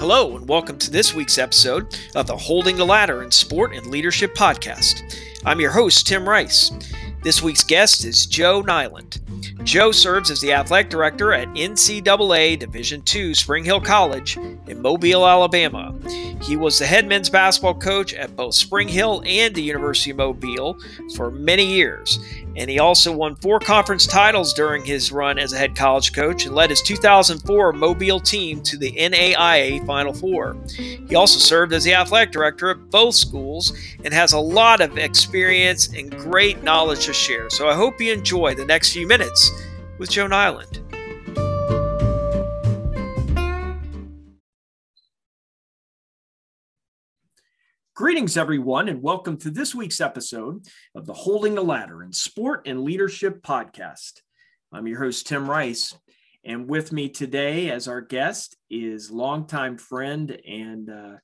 Hello, and welcome to this week's episode of the Holding the Ladder in Sport and Leadership podcast. I'm your host, Tim Rice. This week's guest is Joe Nyland. Joe serves as the athletic director at NCAA Division II Spring Hill College in Mobile, Alabama. He was the head men's basketball coach at both Spring Hill and the University of Mobile for many years. And he also won four conference titles during his run as a head college coach and led his 2004 Mobile team to the NAIA Final Four. He also served as the athletic director at both schools and has a lot of experience and great knowledge to share. So I hope you enjoy the next few minutes with Joe Nyland. Greetings, everyone, and welcome to this week's episode of the Holding the Ladder in Sport and Leadership podcast. I'm your host, Tim Rice, and with me today as our guest is longtime friend and uh,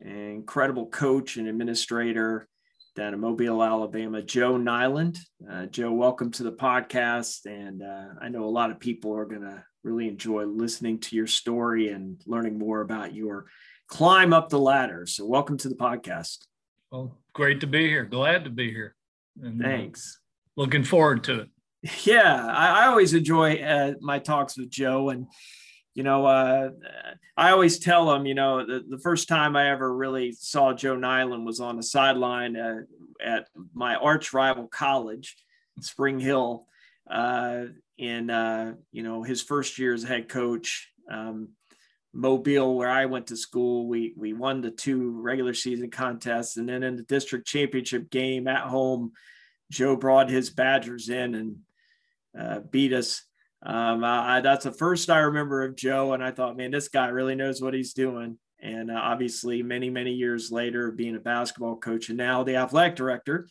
incredible coach and administrator down in Mobile, Alabama, Joe Nyland. Uh, Joe, welcome to the podcast. And uh, I know a lot of people are going to really enjoy listening to your story and learning more about your climb up the ladder. So, welcome to the podcast. Well, great to be here. Glad to be here. And, uh, Thanks. Uh, looking forward to it. Yeah, I, I always enjoy uh, my talks with Joe. And, you know, uh, I always tell them, you know, the, the first time I ever really saw Joe Nyland was on the sideline uh, at my arch rival college, Spring Hill, uh, in, uh, you know, his first year as head coach. Um, Mobile, where I went to school, we we won the two regular season contests, and then in the district championship game at home, Joe brought his Badgers in and uh, beat us. Um, I, that's the first I remember of Joe, and I thought, man, this guy really knows what he's doing. And uh, obviously, many many years later, being a basketball coach and now the athletic director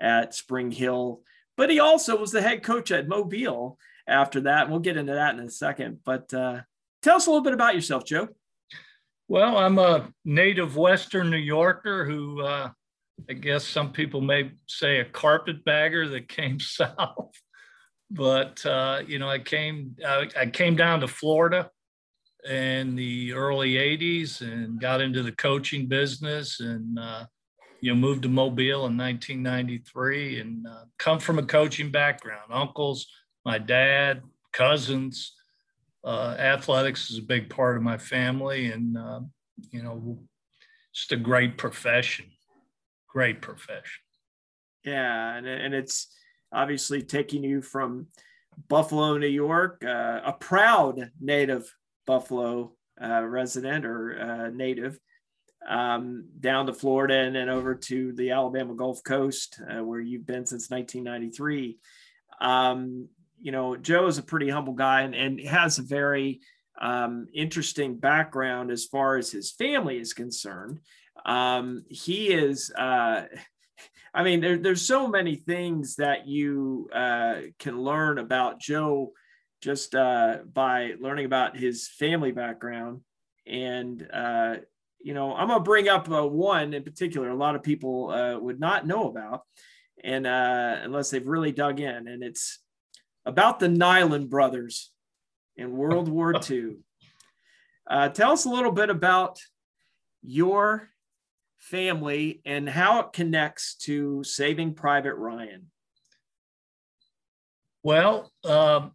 at Spring Hill, but he also was the head coach at Mobile after that. And we'll get into that in a second, but. Uh, Tell us a little bit about yourself, Joe. Well, I'm a native Western New Yorker who uh, I guess some people may say a carpetbagger that came south. But uh, you know, I came I, I, came down to Florida in the early '80s and got into the coaching business, and uh, you know, moved to Mobile in 1993, and uh, come from a coaching background. Uncles, my dad, cousins uh, athletics is a big part of my family, and uh, you know, just a great profession. Great profession. Yeah, and and it's obviously taking you from Buffalo, New York, uh, a proud native Buffalo uh, resident or uh, native, um, down to Florida and then over to the Alabama Gulf Coast, uh, where you've been since 1993. Um, you know, Joe is a pretty humble guy and, and has a very um, interesting background as far as his family is concerned. Um, he is, uh, I mean, there, there's so many things that you uh, can learn about Joe just uh, by learning about his family background. And, uh, you know, I'm going to bring up uh, one in particular, a lot of people uh, would not know about, and unless they've really dug in. And it's about the Nyland brothers in World War II. Uh, tell us a little bit about your family and how it connects to Saving Private Ryan. Well, uh,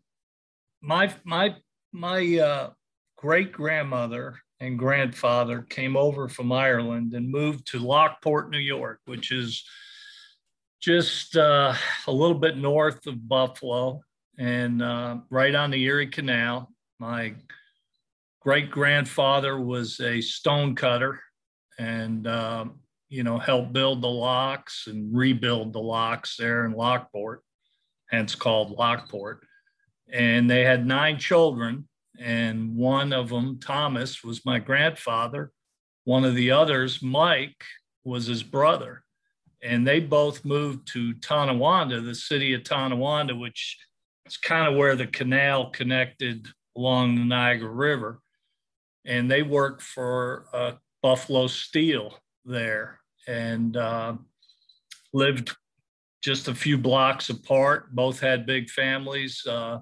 my my my uh, great grandmother and grandfather came over from Ireland and moved to Lockport, New York, which is just uh, a little bit north of Buffalo and uh, right on the Erie Canal. My great grandfather was a stone cutter and, uh, you know, helped build the locks and rebuild the locks there in Lockport, hence called Lockport. And they had nine children, and one of them, Thomas, was my grandfather. One of the others, Mike, was his brother. And they both moved to Tonawanda, the city of Tonawanda, which is kind of where the canal connected along the Niagara River. And they worked for uh, Buffalo Steel there and uh, lived just a few blocks apart. Both had big families. Uh,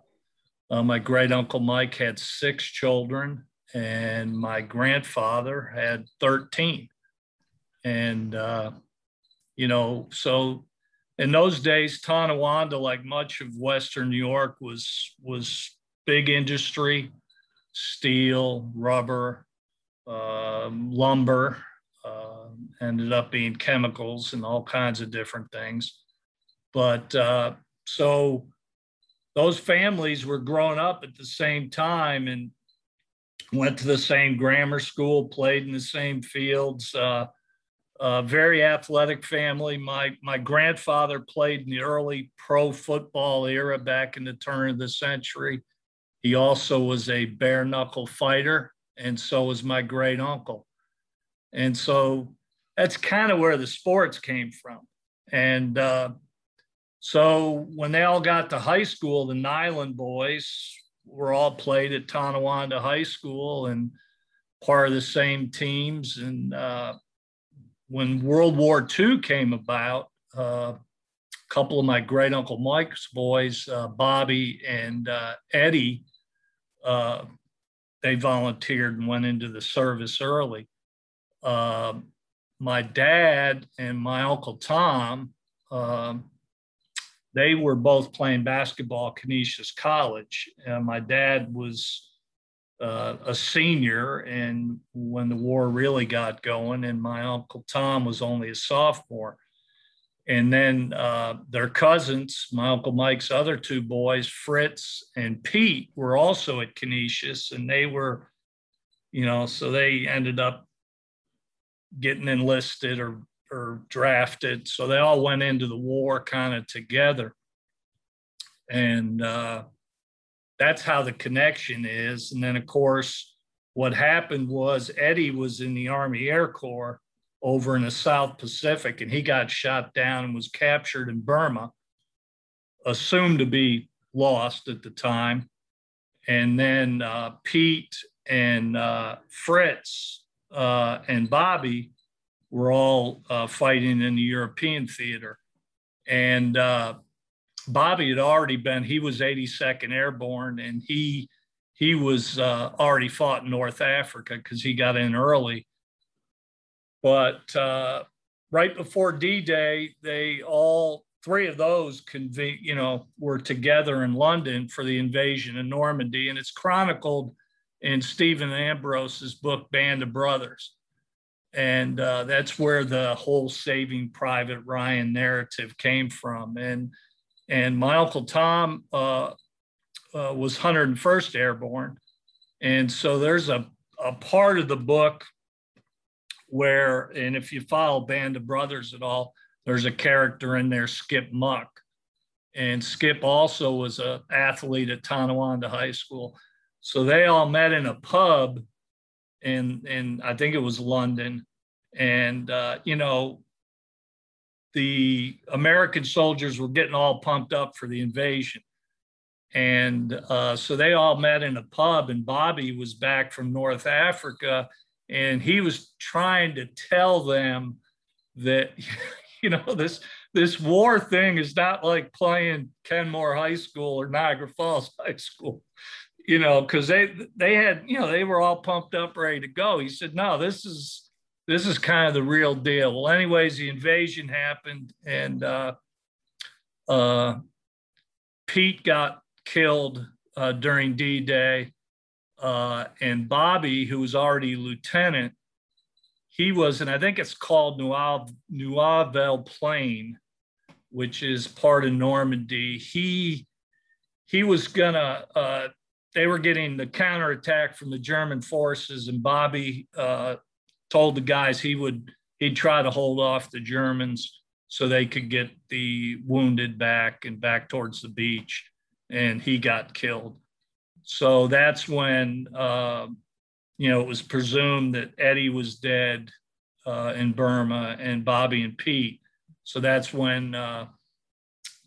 uh my great uncle Mike had six children, and my grandfather had 13. And, uh, you know, so in those days, Tonawanda, like much of Western New York, was was big industry, steel, rubber, uh, lumber, uh, ended up being chemicals and all kinds of different things. But uh, so those families were growing up at the same time and went to the same grammar school, played in the same fields. Uh, very athletic family. My my grandfather played in the early pro football era back in the turn of the century. He also was a bare knuckle fighter, and so was my great uncle. And so that's kind of where the sports came from. And uh, so when they all got to high school, the Nyland boys were all played at Tonawanda High School and part of the same teams. And uh, when World War II came about, uh, a couple of my great uncle Mike's boys, uh, Bobby and uh, Eddie, uh, they volunteered and went into the service early. Uh, my dad and my uncle Tom, um, they were both playing basketball at Canisius College. And my dad was uh, a senior and when the war really got going and my uncle tom was only a sophomore and then uh, their cousins my uncle mike's other two boys fritz and pete were also at canisius and they were you know so they ended up getting enlisted or or drafted so they all went into the war kind of together and uh, that's how the connection is. And then, of course, what happened was Eddie was in the Army Air Corps over in the South Pacific, and he got shot down and was captured in Burma, assumed to be lost at the time. And then uh, Pete and uh, Fritz uh, and Bobby were all uh, fighting in the European theater. And uh, Bobby had already been, he was 82nd Airborne and he he was uh, already fought in North Africa because he got in early. But uh, right before D-Day, they all three of those conve- you know, were together in London for the invasion of Normandy, and it's chronicled in Stephen Ambrose's book Band of Brothers, and uh, that's where the whole Saving Private Ryan narrative came from, and and my uncle Tom uh, uh, was 101st Airborne. And so there's a, a part of the book where, and if you follow Band of Brothers at all, there's a character in there, Skip Muck. And Skip also was an athlete at Tonawanda High School. So they all met in a pub in, in I think it was London. And, uh, you know, the American soldiers were getting all pumped up for the invasion. And uh, so they all met in a pub, and Bobby was back from North Africa, and he was trying to tell them that, you know, this this war thing is not like playing Kenmore High School or Niagara Falls High School, you know, because they they had, you know, they were all pumped up, ready to go. He said, no, this is this is kind of the real deal. Well, anyways, the invasion happened, and uh, uh, Pete got killed uh, during D-Day, uh, and Bobby, who was already lieutenant, he was, and I think it's called Nouvelle Plain, which is part of Normandy. He he was gonna. Uh, they were getting the counterattack from the German forces, and Bobby uh, told the guys he would he'd try to hold off the Germans so they could get the wounded back and back towards the beach, and he got killed. So that's when uh, you know it was presumed that Eddie was dead uh, in Burma and Bobby and Pete. So that's when uh,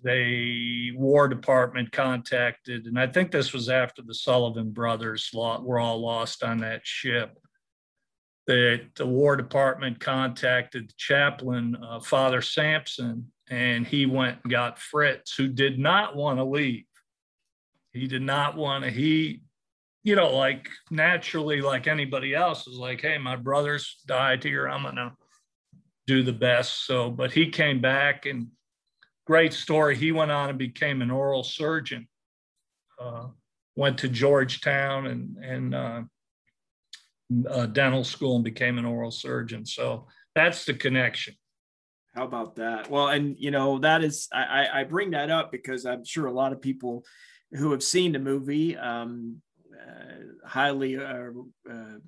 the War Department contacted, and I think this was after the Sullivan brothers were all lost on that ship that the War Department contacted the chaplain, uh, Father Sampson, and he went and got Fritz, who did not want to leave. He did not want to, he, you know, like naturally, like anybody else, is like, hey, my brother's died here. I'm gonna do the best. So, but he came back and great story. He went on and became an oral surgeon. Uh, went to Georgetown and and uh, uh, dental school and became an oral surgeon. So that's the connection. How about that? Well, and you know that is I, I bring that up because I'm sure a lot of people who have seen the movie, um, uh, highly uh, uh,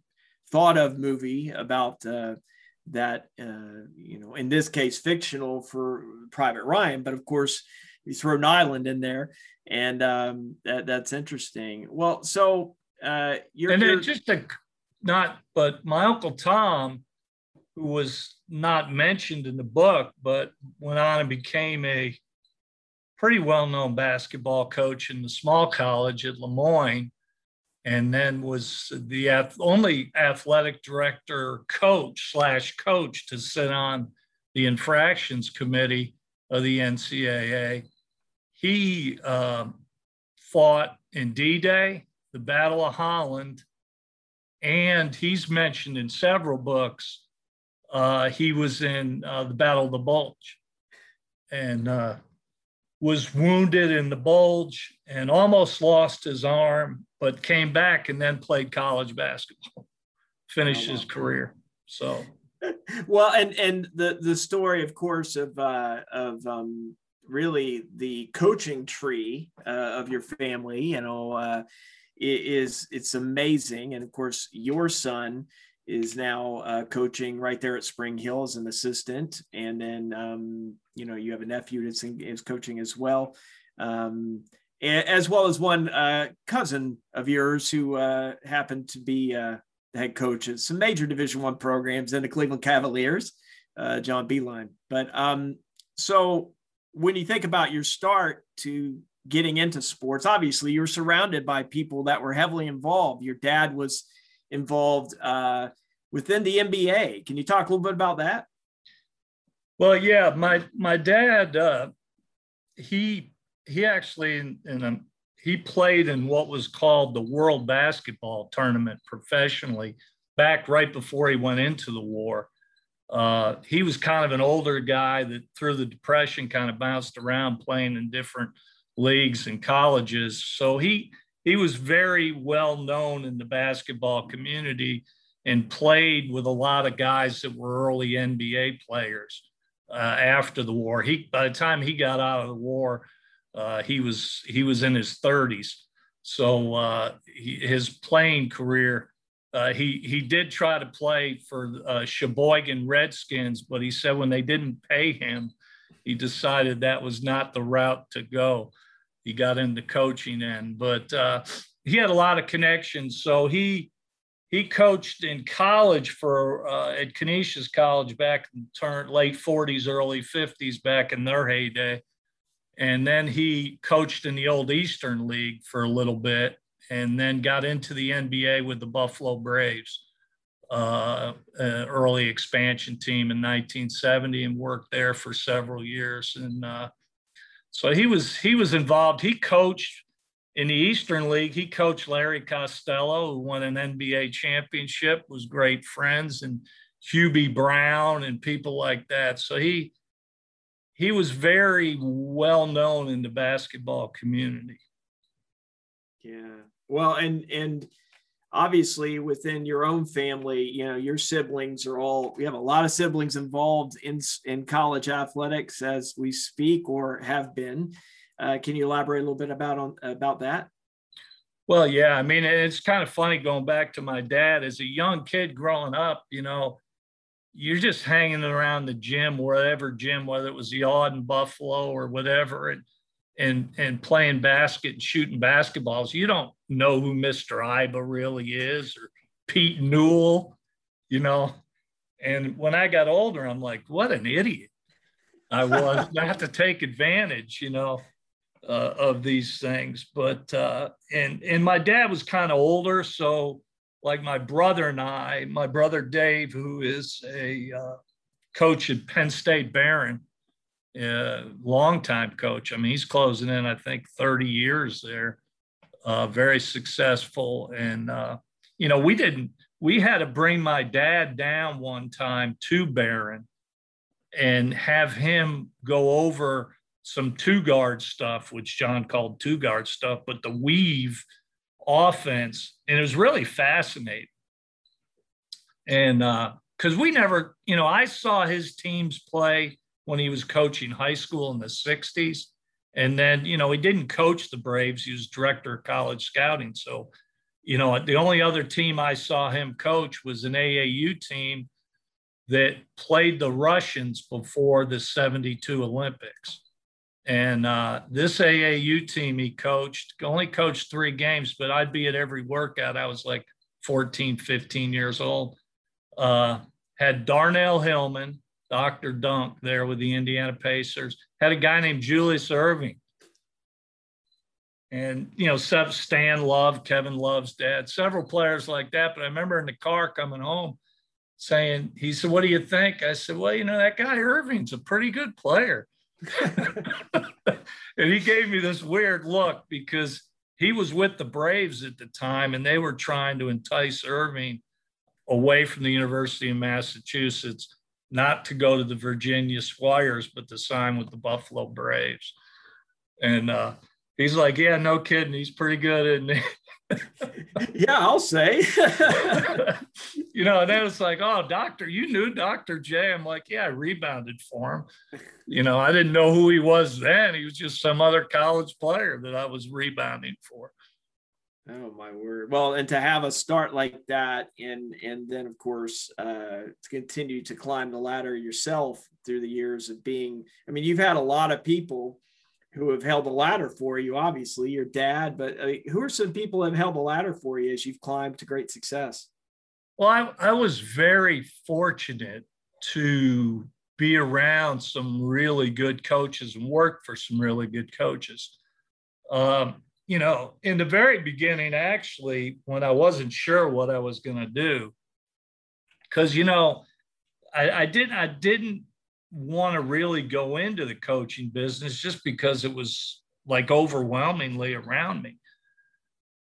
thought of movie about uh, that, uh, you know, in this case, fictional for Private Ryan, but of course, you throw a Nyland in there, and um, that, that's interesting. Well, so uh, you're, and then just a not, but my uncle Tom, who was not mentioned in the book, but went on and became a pretty well-known basketball coach in the small college at Le Moyne, and then was the only athletic director coach slash coach to sit on the infractions committee of the NCAA. He uh, fought in D-Day, the Battle of Holland, and he's mentioned in several books. Uh, he was in uh, the Battle of the Bulge and uh, was wounded in the bulge and almost lost his arm, but came back and then played college basketball, finished his career. So, well, and and the the story, of course, of uh, of um, really the coaching tree uh, of your family, you know. Uh, is it's amazing. And of course, your son is now uh, coaching right there at Spring Hill as an assistant, and then um, you know you have a nephew that's in, is coaching as well, um, as well as one uh, cousin of yours who uh, happened to be uh, head coach at some major Division One programs in the Cleveland Cavaliers, uh, John Beilein. But um, so when you think about your start to getting into sports obviously you're surrounded by people that were heavily involved. Your dad was involved uh, within the nba can you talk a little bit about that well yeah my my dad uh, he he actually in, in a, he played in what was called the world basketball tournament professionally back right before he went into the war uh, he was kind of an older guy that through the depression kind of bounced around playing in different leagues and colleges. So he he was very well known in the basketball community and played with a lot of guys that were early NBA players uh, after the war. He by the time he got out of the war, uh, he was he was in his 30s. So uh, he, his playing career, uh, he he did try to play for uh, Sheboygan Redskins, but he said when they didn't pay him, he decided that was not the route to go he got into coaching in, but uh, he had a lot of connections. So he he coached in college for uh, at Canisius College back in turn late 40s, early 50s, back in their heyday. And then he coached in the old Eastern League for a little bit, and then got into the NBA with the Buffalo Braves, uh, early expansion team in 1970, and worked there for several years. And uh, so he was he was involved. He coached in the Eastern League. He coached Larry Costello, who won an NBA championship, was great friends, and Hubie Brown and people like that. So he he was very well known in the basketball community. Yeah. Well, and and obviously within your own family you know your siblings are all we have a lot of siblings involved in in college athletics as we speak or have been uh, can you elaborate a little bit about on about that well yeah i mean it's kind of funny going back to my dad as a young kid growing up you know you're just hanging around the gym whatever gym whether it was the Aud in buffalo or whatever and and and playing basket and shooting basketballs. You don't know who Mr. Iba really is or Pete Newell, you know. And when I got older, I'm like, what an idiot I was not to take advantage, you know, uh, of these things. But uh, and and my dad was kind of older, so like my brother and I, my brother Dave, who is a uh, coach at Penn State Behrend, uh, longtime coach. I mean, he's closing in, I think, 30 years there. uh, very successful. And, uh, you know, we didn't, we had to bring my dad down one time to Behrend and have him go over some two guard stuff, which John called two guard stuff, but the weave offense. And it was really fascinating. And because uh, we never, you know, I saw his teams play when he was coaching high school in the 60s. And then, you know, he didn't coach the Braves, he was director of college scouting. So, you know, the only other team I saw him coach was an AAU team that played the Russians before the 72 Olympics. And uh, this AAU team he coached, only coached three games, but I'd be at every workout. I was like 14, 15 years old. Uh, had Darnell Hillman, Dr. Dunk there with the Indiana Pacers, had a guy named Julius Erving. And, you know, Stan Love, Kevin Love's dad, several players like that. But I remember in the car coming home saying, he said, What do you think? I said, Well, you know, that guy Erving's a pretty good player. And he gave me this weird look because he was with the Braves at the time and they were trying to entice Erving away from the University of Massachusetts not to go to the Virginia Squires, but to sign with the Buffalo Braves. And uh, he's like, yeah, no kidding. He's pretty good. And yeah, I'll say. you know, and then it's like, oh, doctor, you knew Dr. J. I'm like, yeah, I rebounded for him. You know, I didn't know who he was then. He was just some other college player that I was rebounding for. Oh my word! Well, and to have a start like that, and and then of course uh, to continue to climb the ladder yourself through the years of being. I mean, you've had a lot of people who have held the ladder for you. Obviously, your dad, but uh, who are some people that have held the ladder for you as you've climbed to great success? Well, I, I was very fortunate to be around some really good coaches and work for some really good coaches. Um, you know, in the very beginning, actually, when I wasn't sure what I was going to do, because you know, I, I didn't, I didn't want to really go into the coaching business just because it was like overwhelmingly around me.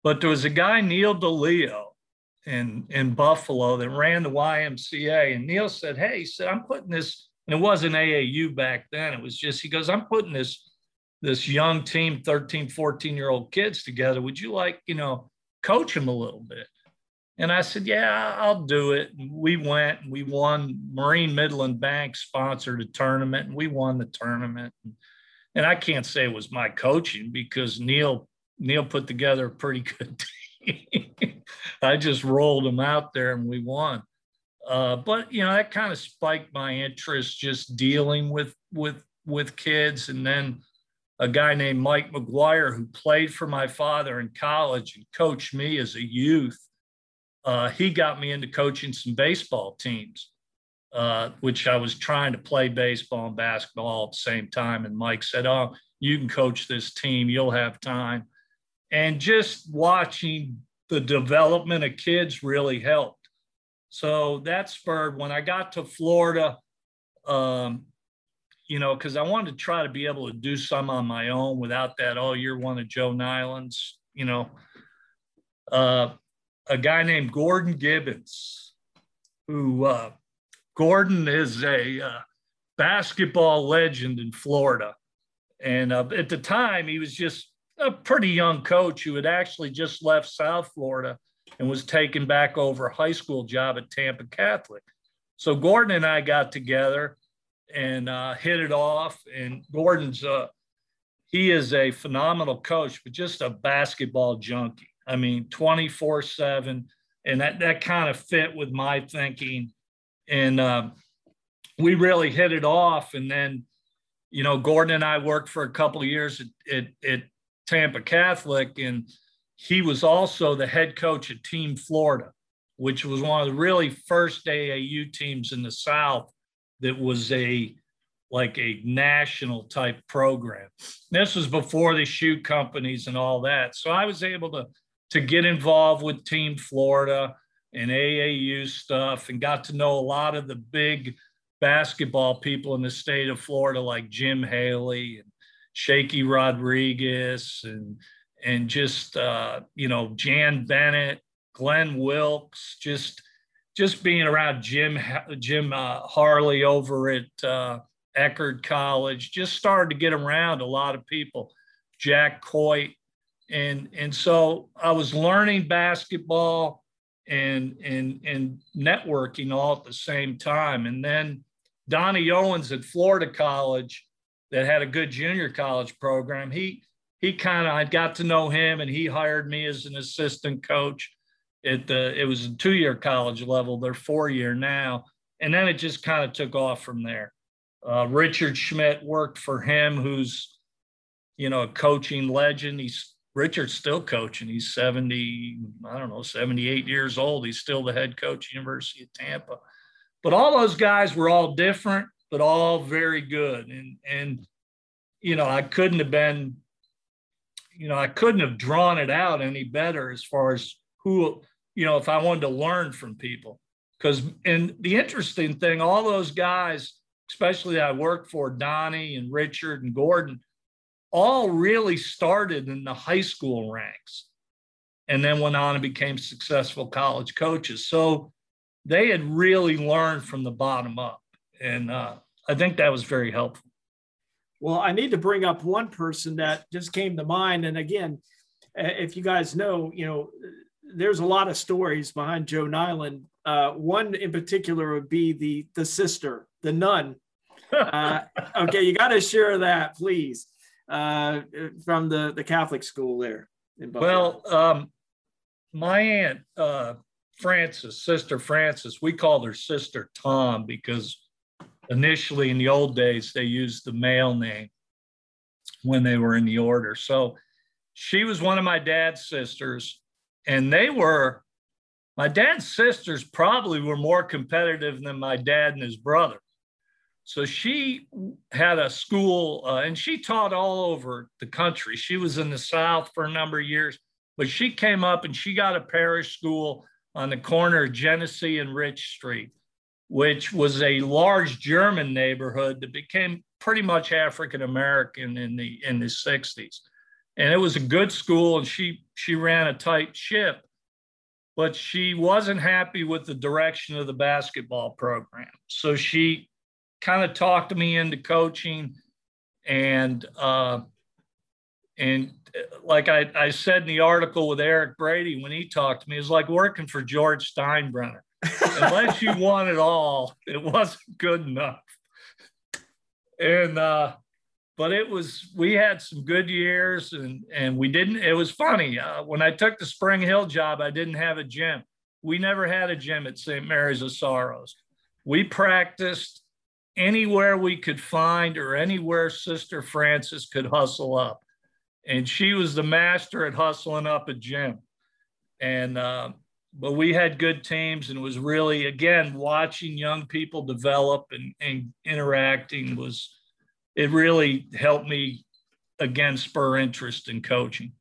But there was a guy, Neil DeLeo, in in Buffalo that ran the YMCA, and Neil said, "Hey," he said, "I'm putting this." And it wasn't AAU back then. It was just he goes, "I'm putting this." this young team 13 14 year old kids together would you like you know coach them a little bit and i said yeah i'll do it. And we went and we won. Marine midland bank sponsored a tournament and we won the tournament. And i can't say it was my coaching because neil neil put together a pretty good team. I just rolled them out there and we won. Uh, but you know that kind of spiked my interest just dealing with with with kids. And then a guy named Mike McGuire who played for my father in college and coached me as a youth. Uh, he got me into coaching some baseball teams, uh, which I was trying to play baseball and basketball at the same time. And Mike said, Oh, you can coach this team, you'll have time. And just watching the development of kids really helped. So that spurred when I got to Florida. Um, you know, because I wanted to try to be able to do some on my own without that. Oh, you're one of Joe Nyland's, you know. Uh, a guy named Gordon Gibbons, who uh, Gordon is a uh, basketball legend in Florida. And uh, at the time, he was just a pretty young coach who had actually just left South Florida and was taken back over a high school job at Tampa Catholic. So Gordon and I got together and uh, hit it off. And Gordon's uh, he is a phenomenal coach, but just a basketball junkie. I mean, 24 seven. And that, that kind of fit with my thinking. And uh, we really hit it off. And then, you know, Gordon and I worked for a couple of years at, at, at Tampa Catholic, and he was also the head coach at Team Florida, which was one of the really first AAU teams in the South that was a like a national type program. This was before the shoe companies and all that. So I was able to to get involved with Team Florida and AAU stuff and got to know a lot of the big basketball people in the state of Florida like Jim Haley and Shakey Rodriguez and and just uh, you know Jan Bennett, Glenn Wilkes, just just being around Jim Jim uh, Harley over at uh, Eckerd College, just started to get around a lot of people, Jack Coit, and and so I was learning basketball and and and networking all at the same time, and then Donnie Owens at Florida College that had a good junior college program. He he kind of I got to know him, and he hired me as an assistant coach it uh, it was a two year college level. They're four year now, and then it just kind of took off from there. Uh, Richard Schmidt worked for him, who's you know a coaching legend. He's Richard's still coaching. He's 70, I don't know, 78 years old. He's still the head coach, University of Tampa. But all those guys were all different, but all very good. And and you know, I couldn't have been, you know, I couldn't have drawn it out any better as far as who you know, if I wanted to learn from people. Because, and the interesting thing, all those guys, especially I worked for, Donnie and Richard and Gordon, all really started in the high school ranks and then went on and became successful college coaches. So they had really learned from the bottom up. And uh, I think that was very helpful. Well, I need to bring up one person that just came to mind. And again, if you guys know, you know, there's a lot of stories behind Joe Nyland. Uh, one in particular would be the the sister, the nun. Uh, okay, you got to share that, please, uh, from the the Catholic school there. well, um, my aunt uh, Frances, sister Frances, we called her Sister Tom because initially in the old days they used the male name when they were in the order. So she was one of my dad's sisters and they were my dad's sisters probably were more competitive than my dad and his brother. So she had a school uh, and she taught all over the country. She was in the South for a number of years, but she came up and she got a parish school on the corner of Genesee and Rich Street, which was a large German neighborhood that became pretty much African American in the in the 60s and it was a good school and she she ran a tight ship but she wasn't happy with the direction of the basketball program so she kind of talked me into coaching and uh, and uh, like I, I said in the article with Eric Brady when he talked to me, it's like working for George Steinbrenner. Unless you want it all, it wasn't good enough. And uh, but it was we had some good years and and we didn't it was funny uh, when i took the spring hill job i didn't have a gym we never had a gym at st mary's of sorrows we practiced anywhere we could find or anywhere sister frances could hustle up and she was the master at hustling up a gym and uh, but we had good teams and it was really again watching young people develop and, and interacting was it really helped me again spur interest in coaching.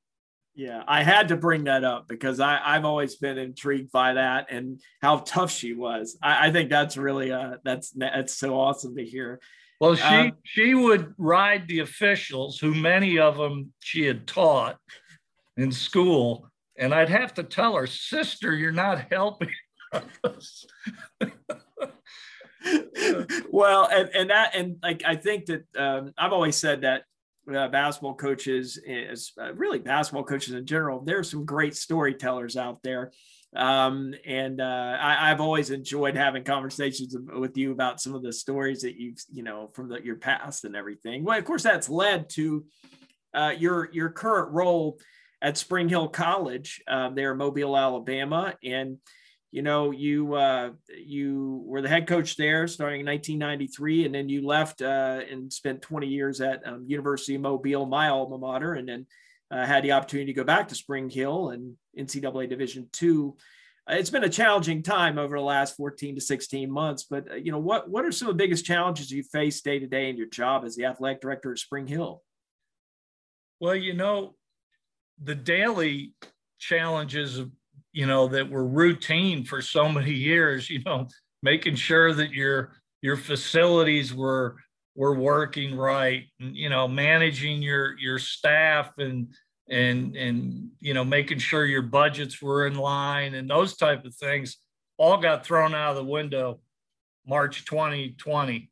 Yeah, I had to bring that up because I, I've always been intrigued by that and how tough she was. I, I think that's really uh that's that's so awesome to hear. Well, she um, she would ride the officials, who many of them she had taught in school, and I'd have to tell her, sister, you're not helping us. well, and, and that, and like, I think that um, I've always said that uh, basketball coaches is uh, really basketball coaches in general. There's some great storytellers out there. Um, and uh, I, have always enjoyed having conversations with you about some of the stories that you've, you know, from the, your past and everything. Well, of course, that's led to uh, your your current role at Spring Hill College um, there in Mobile, Alabama, and you know, you uh, you were the head coach there starting in 1993, and then you left uh, and spent 20 years at um, University of Mobile, my alma mater, and then uh, had the opportunity to go back to Spring Hill and NCAA Division two. It's been a challenging time over the last 14 to 16 months, but uh, you know, what what are some of the biggest challenges you face day to day in your job as the athletic director at Spring Hill? Well, you know, the daily challenges you know, that were routine for so many years, you know, making sure that your your facilities were were working right and you know managing your your staff and and and you know making sure your budgets were in line and those type of things all got thrown out of the window March 2020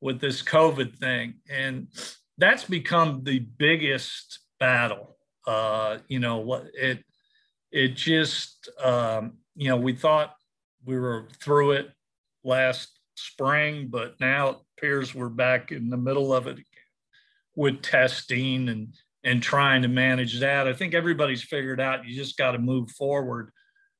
with this COVID thing. And that's become the biggest battle. Uh, you know, what it, it just, um, you know, we thought we were through it last spring, but now it appears we're back in the middle of it again with testing and, and trying to manage that. I think everybody's figured out you just got to move forward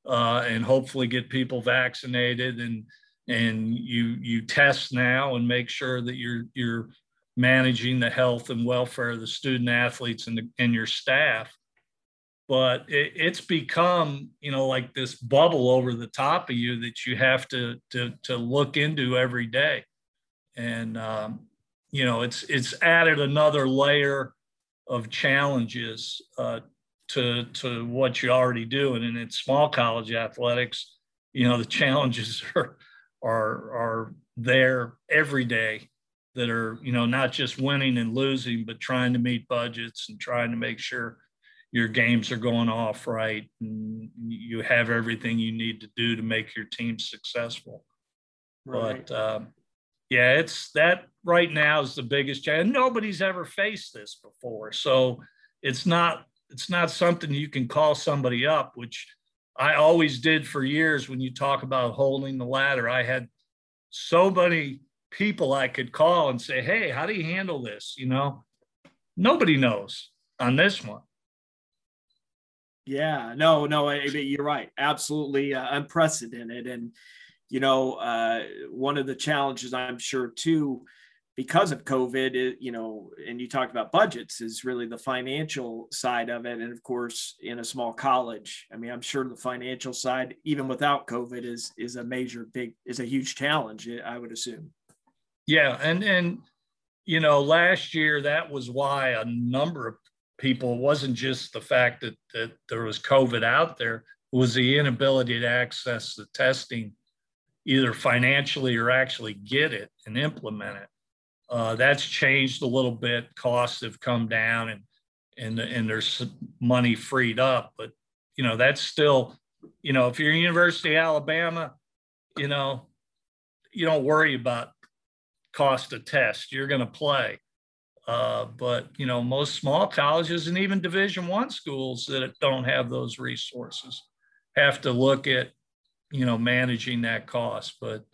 uh, and hopefully get people vaccinated and and you you test now and make sure that you're you're managing the health and welfare of the student athletes and, the, and your staff but it, it's become you know like this bubble over the top of you that you have to to to look into every day. And um, you know it's it's added another layer of challenges uh, to to what you already do. And in small college athletics you know the challenges are are are there every day that are you know not just winning and losing but trying to meet budgets and trying to make sure your games are going off right and you have everything you need to do to make your team successful right. but um, yeah it's that right now is the biggest challenge nobody's ever faced this before so it's not it's not something you can call somebody up which I always did for years when you talk about holding the ladder. I had so many people I could call and say, Hey, how do you handle this? You know, nobody knows on this one. Yeah, no, no, you're right. Absolutely uh, unprecedented. And, you know, uh, one of the challenges I'm sure too because of COVID, it, you know, and you talked about budgets is really the financial side of it. And of course, in a small college, I mean, I'm sure the financial side, even without COVID, is is a major big is a huge challenge. I would assume. Yeah, and and you know, last year that was why a number of people it wasn't just the fact that that there was COVID out there, it was the inability to access the testing, either financially or actually get it and implement it. Uh, that's changed a little bit. Costs have come down and and and there's money freed up, but you know that's still, you know, if you're University of Alabama, you know, you don't worry about cost of test. You're going to play. Uh, but you know, most small colleges and even Division One schools that don't have those resources have to look at, you know, managing that cost. But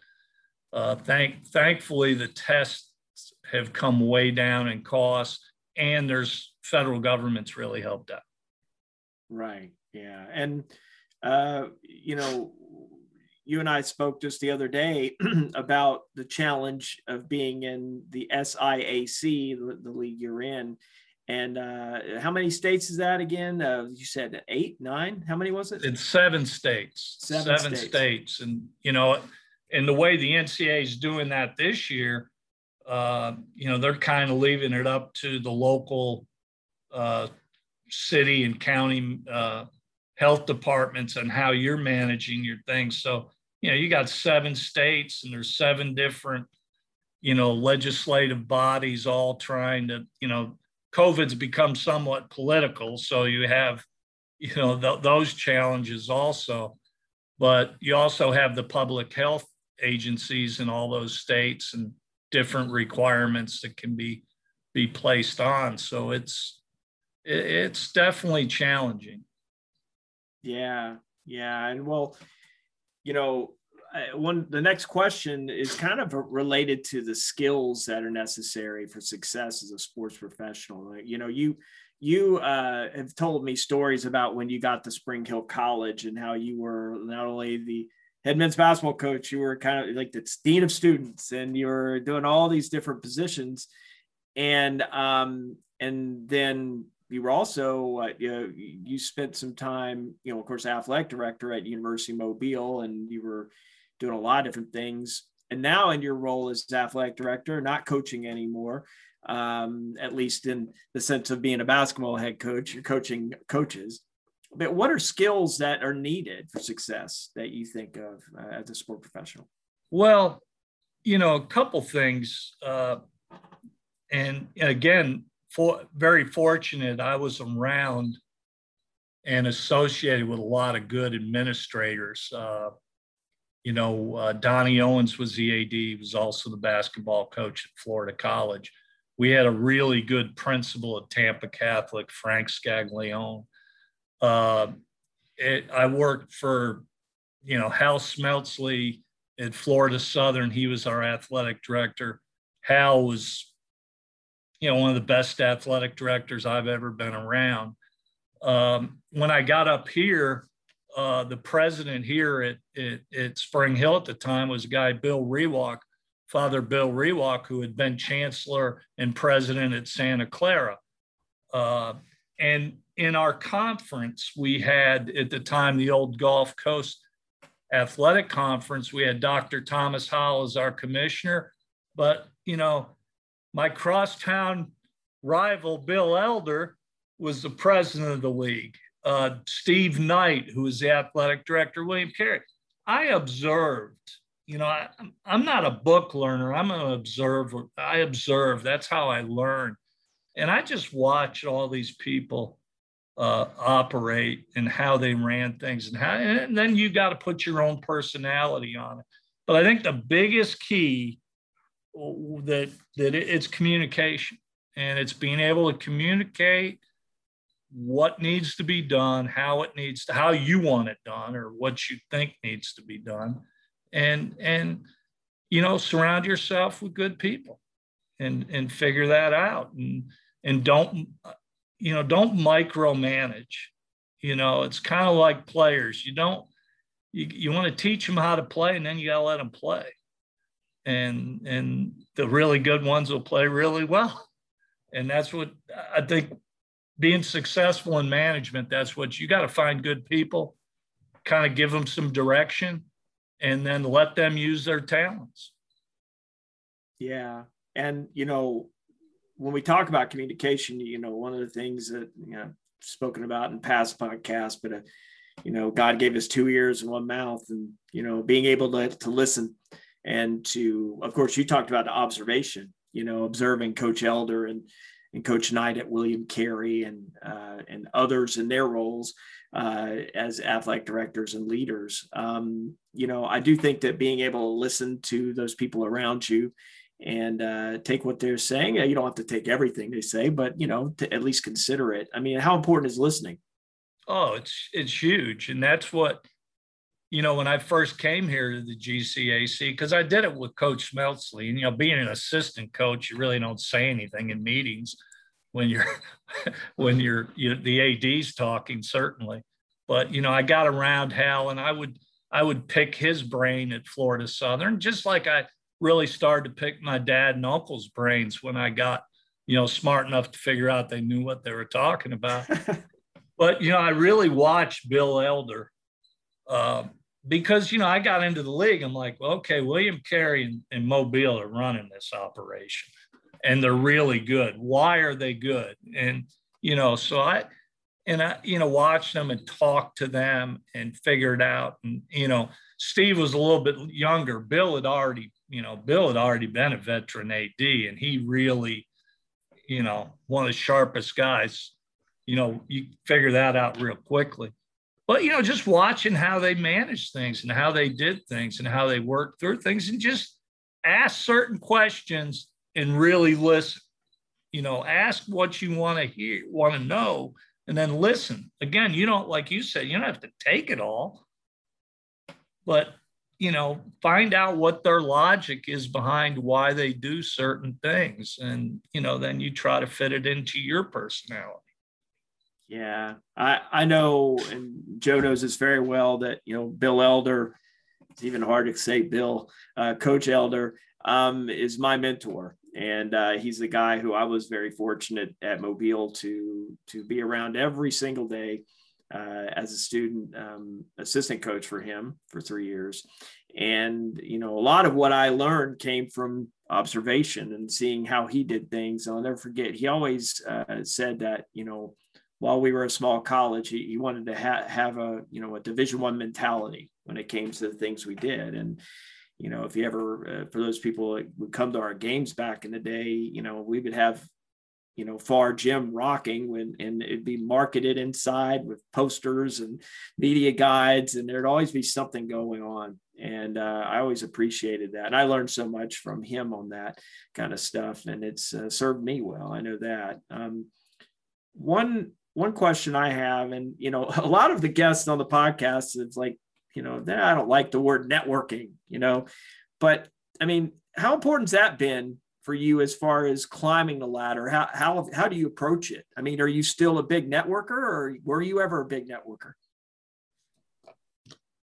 uh, thank thankfully the tests have come way down in cost, and there's federal government's really helped out. Right. Yeah. And, uh, you know, you and I spoke just the other day about the challenge of being in the SIAC, the, the league you're in. And uh, how many states is that again? Uh, you said eight, nine. How many was it? It's seven states. Seven, seven states. states. And you know, and the way the NCAA is doing that this year, uh, you know, they're kind of leaving it up to the local uh, city and county uh, health departments and how you're managing your things. So, you know, you got seven states and there's seven different, you know, legislative bodies all trying to, you know, COVID's become somewhat political. So you have, you know, th- those challenges also. But you also have the public health agencies in all those states and different requirements that can be be placed on. So it's it's definitely challenging. Yeah, yeah, and well, you know, one the next question is kind of related to the skills that are necessary for success as a sports professional. You know, you you uh, have told me stories about when you got to Spring Hill College and how you were not only the head men's basketball coach, you were kind of like the dean of students, and you were doing all these different positions, and um, and then you were also uh, you know you spent some time you know of course athletic director at University Mobile, and you were doing a lot of different things. And now in your role as athletic director, not coaching anymore, um, at least in the sense of being a basketball head coach, you're coaching coaches but what are skills that are needed for success that you think of uh, as a sport professional? Well, you know, a couple things. Uh, and again, for, very fortunate. I was around and associated with a lot of good administrators. Uh, you know, uh, Donnie Owens was the AD, he was also the basketball coach at Florida College. We had a really good principal at Tampa Catholic, Frank Scaglione. Uh, it, I worked for, you know, Hal Smeltzley at Florida Southern. He was our athletic director. Hal was, you know, one of the best athletic directors I've ever been around. Um, when I got up here, uh, the president here at, at, at, Spring Hill at the time was a guy, Bill Rewak, Father Bill Rewak, who had been chancellor and president at Santa Clara. Uh, and in our conference, we had at the time the old Gulf Coast Athletic Conference, we had Dr. Thomas Howell as our commissioner. But, you know, my crosstown rival, Bill Elder, was the president of the league. Uh, Steve Knight, who was the athletic director, William Carey. I observed, you know, I, I'm not a book learner, I'm an observer. I observe, that's how I learn. And I just watched all these people uh, operate and how they ran things and how, and then you got to put your own personality on it. But I think the biggest key that that it's communication and it's being able to communicate what needs to be done, how it needs to, how you want it done, or what you think needs to be done, and and you know surround yourself with good people, and and figure that out, and and don't you know, don't micromanage. You know, it's kind of like players. You don't, you, you want to teach them how to play and then you got to let them play. And, and the really good ones will play really well. And that's what I think being successful in management, that's what you got to find good people, kind of give them some direction and then let them use their talents. Yeah. And, you know, when we talk about communication, you know, one of the things that you know spoken about in past podcasts, but uh, you know, God gave us two ears and one mouth, and you know, being able to to listen and to, of course, you talked about the observation. You know, observing Coach Elder and and Coach Knight at William Carey and uh, and others in their roles uh, as athletic directors and leaders. Um, you know, I do think that being able to listen to those people around you and uh, take what they're saying. You don't have to take everything they say, but you know, to at least consider it. I mean, how important is listening? Oh, it's it's huge, and that's what you know. When I first came here to the GCAC, because I did it with Coach Smeltzley, and you know, being an assistant coach, you really don't say anything in meetings when you're when you're you, the AD's talking, certainly. But you know, I got around Hal, and I would I would pick his brain at Florida Southern, just like I really started to pick my dad and uncle's brains when I got, you know, smart enough to figure out they knew what they were talking about. but, you know, I really watched Bill Elder uh, because, you know, I got into the league. I'm like, well, okay, William Carey and, and Mobile are running this operation and they're really good. Why are they good? And, you know, so I, and I, you know, watched them and talked to them and figured out. And, you know, Steve was a little bit younger. Bill had already you know, Bill had already been a veteran AD and he really, you know, one of the sharpest guys. You know, you figure that out real quickly. But, you know, just watching how they managed things and how they did things and how they worked through things and just ask certain questions and really listen. You know, ask what you want to hear, want to know, and then listen. Again, you don't, like you said, you don't have to take it all, but you know, find out what their logic is behind why they do certain things. And, you know, then you try to fit it into your personality. Yeah. I, I know, and Joe knows this very well that, you know, Bill Elder, it's even hard to say Bill, uh, Coach Elder um, is my mentor. And uh, he's the guy who I was very fortunate at Mobile to to be around every single day uh, as a student um, assistant coach for him for three years. And, you know, a lot of what I learned came from observation and seeing how he did things. I'll never forget, he always uh, said that, you know, while we were a small college, he, he wanted to ha- have a, you know, a division one mentality when it came to the things we did. And, you know, if you ever, uh, for those people that would come to our games back in the day, you know, we would have you know Farr gym rocking when and it'd be marketed inside with posters and media guides and there'd always be something going on. And uh, i always appreciated that. And i learned so much from him on that kind of stuff and it's uh, served me well. I know that. Um, one one question i have and you know a lot of the guests on the podcast is like you know i don't like the word networking you know but i mean how important's that been for you as far as climbing the ladder? How how how do you approach it? I mean, are you still a big networker, or were you ever a big networker?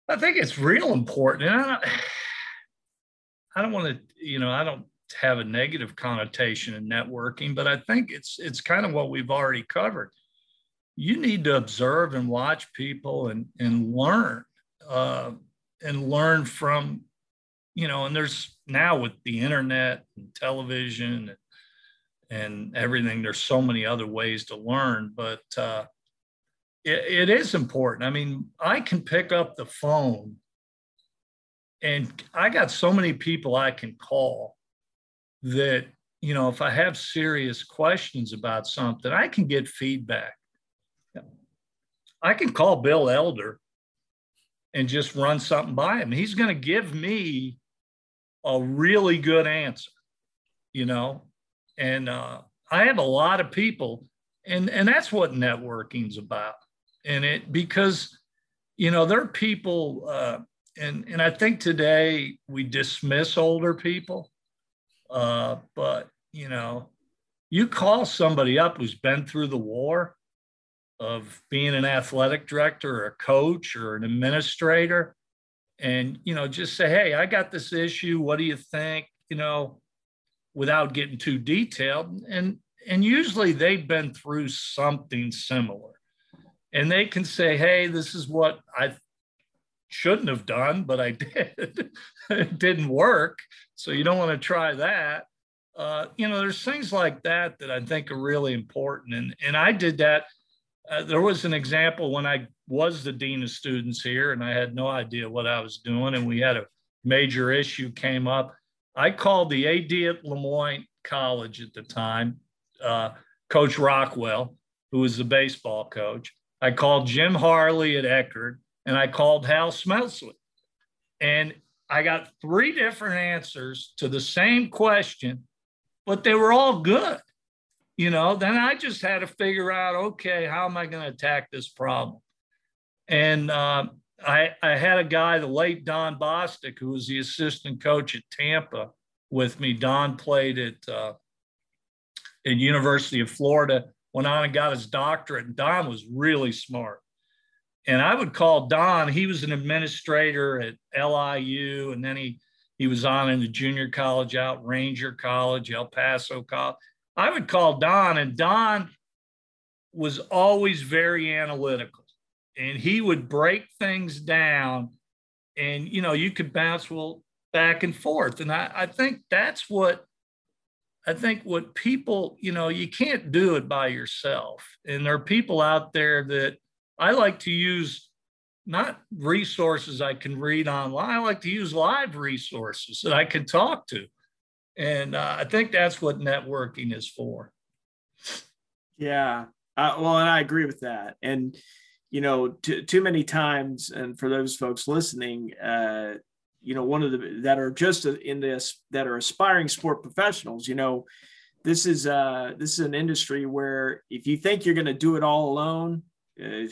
I think it's real important. And I don't, I don't want to, you know, I don't have a negative connotation in networking, but I think it's it's kind of what we've already covered. You need to observe and watch people and and learn uh, and learn from you know, and there's now with the internet and television and, and everything, there's so many other ways to learn, but uh, it, it is important. I mean, I can pick up the phone and I got so many people I can call that, you know, if I have serious questions about something, I can get feedback. I can call Bill Elder and just run something by him. He's going to give me a really good answer, you know. And uh, I have a lot of people, and and that's what networking's about. And it because you know there are people, uh, and and I think today we dismiss older people, uh, but you know, you call somebody up who's been through the war of being an athletic director or a coach or an administrator and you know just say hey i got this issue. What do you think? You know without getting too detailed. And and usually they've been through something similar. And they can say hey this is what i shouldn't have done but i did. It didn't work so you don't want to try that. Uh, you know there's things like that that i think are really important. And and i did that uh, there was an example when I was the dean of students here, and I had no idea what I was doing, and we had a major issue came up. I called the AD at Lemoyne College at the time, uh, Coach Rockwell, who was the baseball coach. I called Jim Harley at Eckerd, and I called Hal Smeltzley. And I got three different answers to the same question, but they were all good you know, then I just had to figure out, okay, how am I going to attack this problem? And uh, I, I had a guy, the late Don Bostic, who was the assistant coach at Tampa with me. Don played at uh, at University of Florida, went on and got his doctorate. And Don was really smart. And I would call Don. He was an administrator at LIU, and then he he was on in the junior college out, Ranger College, El Paso College. I would call Don, and Don was always very analytical, and he would break things down, and you know you could bounce well back and forth, and I, I think that's what I think what people you know you can't do it by yourself, and there are people out there that I like to use not resources I can read online. I like to use live resources that I can talk to. And uh, I think that's what networking is for. Yeah. Uh, well, and I agree with that. And, you know, t- too many times, and for those folks listening, uh, you know, one of the that are just in this that are aspiring sport professionals, you know, this is uh this is an industry where if you think you're going to do it all alone, uh,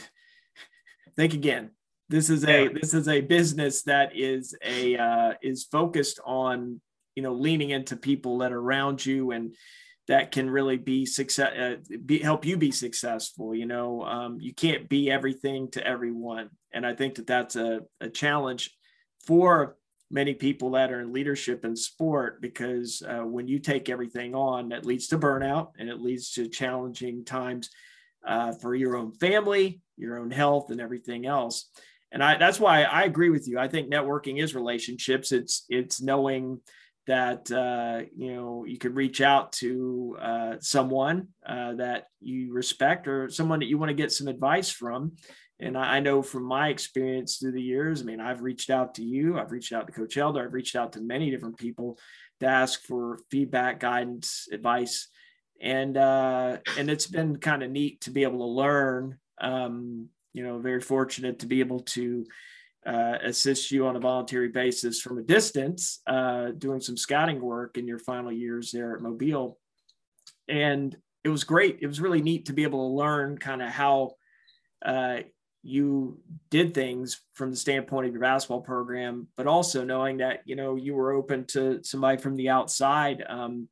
think again. This is a this is a business that is a uh, is focused on you know leaning into people that are around you and that can really be success uh, be, help you be successful you know um, you can't be everything to everyone and i think that that's a, a challenge for many people that are in leadership in sport because uh, when you take everything on that leads to burnout and it leads to challenging times uh, for your own family your own health and everything else and I, that's why I agree with you. I think networking is relationships. It's it's knowing that uh, you know you could reach out to uh, someone uh, that you respect or someone that you want to get some advice from and I, I, know from my experience through the years i mean i've reached out to you i've reached out to coach elder i've reached out to many different people to ask for feedback guidance advice and uh, and it's been kind of neat to be able to learn. Um, you know, very fortunate to be able to uh, assist you on a voluntary basis from a distance, uh, doing some scouting work in your final years there at Mobile, and it was great. It was really neat to be able to learn kind of how uh, you did things from the standpoint of your basketball program, but also knowing that you know you were open to somebody from the outside, um,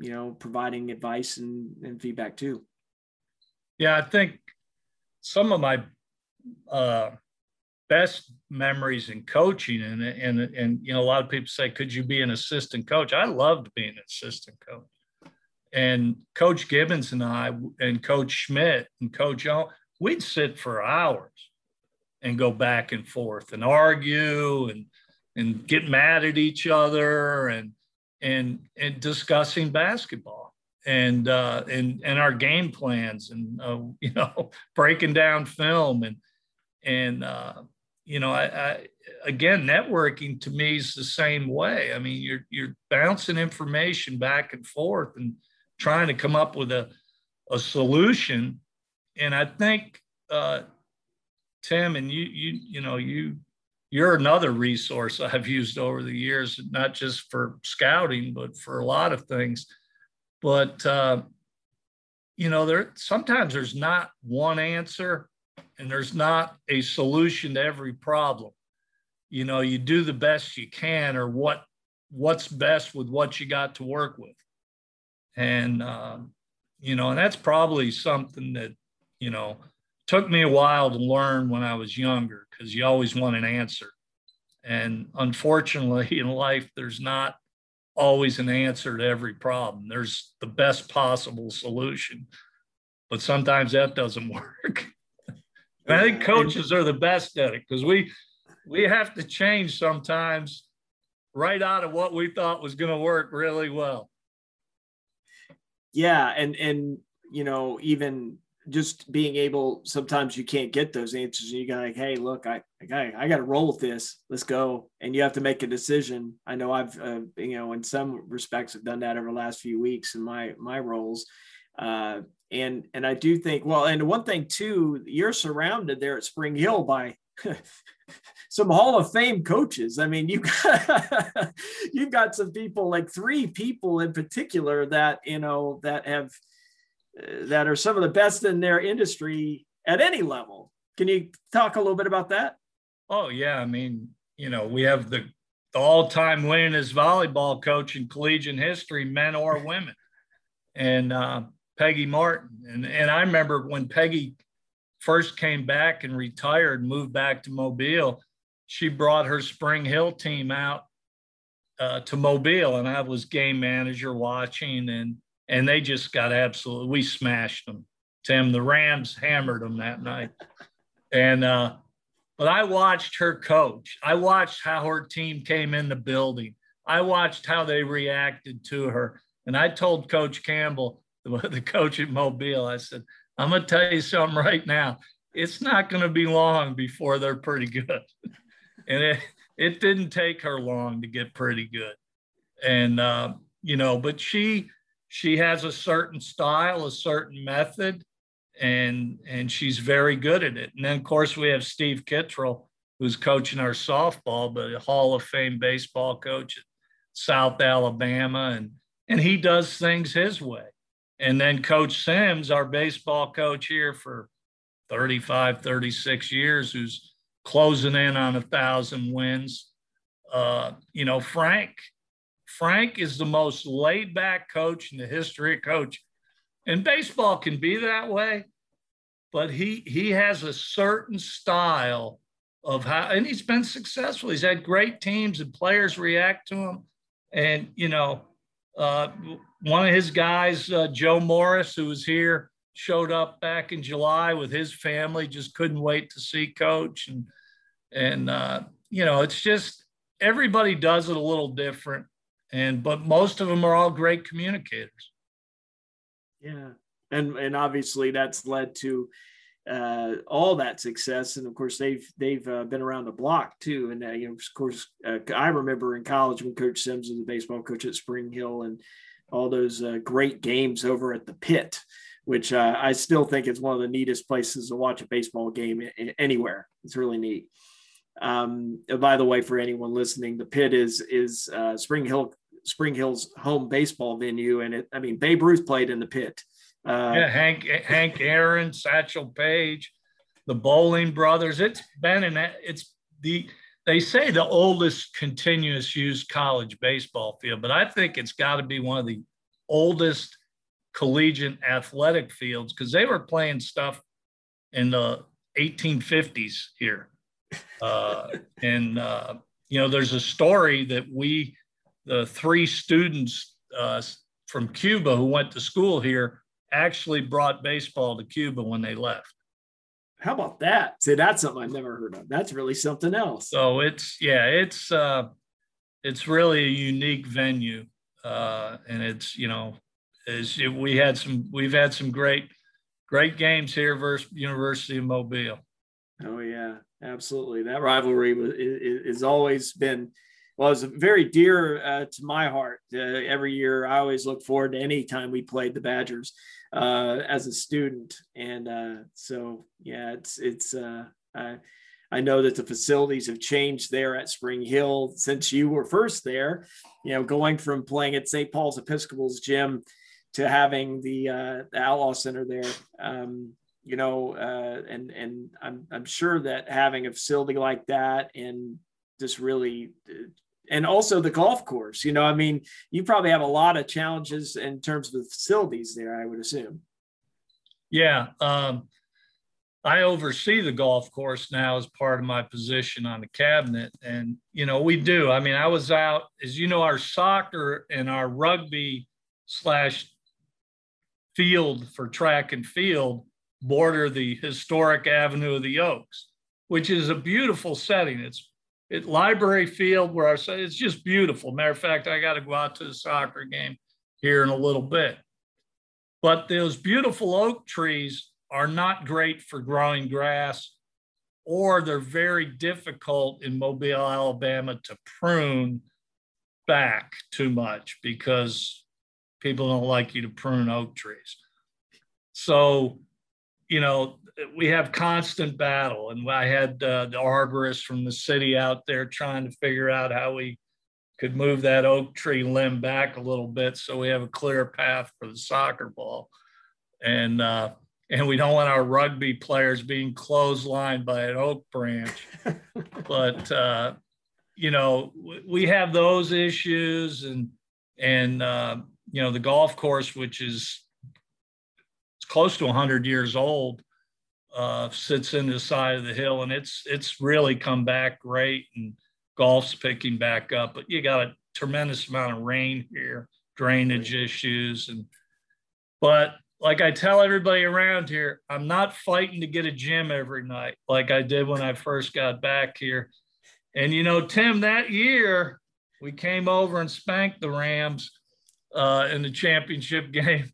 you know, providing advice and, and feedback too. Yeah, I think some of my uh, best memories in coaching, and and and you know, a lot of people say, "Could you be an assistant coach?" I loved being an assistant coach. And Coach Gibbons and I, and Coach Schmidt and Coach Young, we'd sit for hours and go back and forth and argue and and get mad at each other and and and discussing basketball and uh, and and our game plans and uh, you know breaking down film and and uh, you know I, I again networking to me is the same way. I mean you're you're bouncing information back and forth and trying to come up with a a solution and I think uh, Tim and you you you know you you're another resource I've used over the years, not just for scouting, but for a lot of things. But uh, you know, there sometimes there's not one answer, and there's not a solution to every problem. You know, you do the best you can, or what what's best with what you got to work with, and uh, you know, and that's probably something that you know took me a while to learn when I was younger because you always want an answer. And unfortunately, in life, there's not always an answer to every problem. There's the best possible solution, but sometimes that doesn't work. I think coaches are the best at it because we we have to change sometimes right out of what we thought was going to work really well. Yeah, and and you know even just being able sometimes you can't get those answers and you got like hey look i i, I got to roll with this. Let's go. And you have to make a decision. I know i've uh, you know in some respects have done that over the last few weeks in my my roles. Uh, and and i do think well and one thing too you're surrounded there at spring hill by some hall of fame coaches i mean you you've got some people like three people in particular that you know that have that are some of the best in their industry at any level. Can you talk a little bit about that? Oh yeah, I mean, you know, we have the, the all-time winningest volleyball coach in collegiate history, men or women, and uh, Peggy Martin. And and I remember when Peggy first came back and retired, moved back to Mobile, she brought her Spring Hill team out uh, to Mobile, and I was game manager watching and and they just got absolutely we smashed them. Tim, the Rams hammered them that night, and uh, but I watched her coach. I watched how her team came in the building. I watched how they reacted to her, and I told Coach Campbell, the, the coach at Mobile, I said, "I'm gonna tell you something right now. It's not going to be long before they're pretty good." and it it didn't take her long to get pretty good, and uh, you know, but she she has a certain style, a certain method, and and she's very good at it. And then of course we have Steve Kittrell, who's coaching our softball, but a Hall of Fame baseball coach at South Alabama, and and he does things his way. And then Coach Sims, our baseball coach here for 35, 36 years, who's closing in on a thousand wins. Uh, you know, Frank Frank is the most laid back coach in the history of coaching. And baseball can be that way, but he he has a certain style of how and he's been successful. He's had great teams and players react to him. And you know, uh, one of his guys, uh, Joe Morris, who was here, showed up back in July with his family. Just couldn't wait to see Coach, and and uh, you know, it's just everybody does it a little different. And but most of them are all great communicators. Yeah. And and obviously that's led to uh, all that success. And of course they've they've uh, been around the block too. And uh, you know of course uh, i remember in college when coach sims was a baseball coach at spring hill and all those uh, great games over at the pit which uh, i still think is one of the neatest places to watch a baseball game anywhere. It's really neat. Um, by the way for anyone listening the pit is is uh, spring hill spring hill's home baseball venue. And it i mean babe ruth played in the pit. Uh, yeah hank hank aaron satchel paige the bolling brothers. It's been in it's the they say the oldest continuous use college baseball field, but I think it's got to be one of the oldest collegiate athletic fields because they were playing stuff in the 1850s here. Uh, and, uh, you know, there's a story that we, the three students uh, from Cuba who went to school here, actually brought baseball to Cuba when they left. How about that? See, that's something I've never heard of. That's really something else. So it's yeah, it's uh, it's really a unique venue, uh, and it's you know, is we had some we've had some great great games here versus University of Mobile. Oh yeah, absolutely. That rivalry was is always been well, it's very dear uh, to my heart. Uh, every year, I always look forward to any time we played the Badgers uh, as a student, and uh, so yeah, it's it's. Uh, I, I know that the facilities have changed there at Spring Hill since you were first there. You know, going from playing at St. Paul's Episcopal's gym to having the, uh, the Outlaw Center there. Um, you know, and and I'm I'm sure that having a facility like that and just really and also the golf course. You know, I mean, you probably have a lot of challenges in terms of the facilities there, I would assume. Yeah. Um, I oversee the golf course now as part of my position on the cabinet. And, you know, we do. I mean, I was out, as you know, our soccer and our rugby slash field for track and field border the historic Avenue of the Oaks, which is a beautiful setting. It's it, Library Field, where I say it's just beautiful. Matter of fact, I got to go out to the soccer game here in a little bit. But those beautiful oak trees are not great for growing grass, or they're very difficult in Mobile, Alabama to prune back too much because people don't like you to prune oak trees. So, you know, we have constant battle. And I had uh, the arborist from the city out there trying to figure out how we could move that oak tree limb back a little bit so we have a clear path for the soccer ball. And uh, and we don't want our rugby players being clotheslined by an oak branch. but uh, you know, we have those issues, and and uh, you know the golf course, which is close to 100 years old, uh, sits in the side of the hill, and it's it's really come back great, and golf's picking back up. But you got a tremendous amount of rain here, drainage right. issues, and but like I tell everybody around here, I'm not fighting to get a gym every night like I did when I first got back here. And you know, Tim, that year we came over and spanked the Rams uh, in the championship game.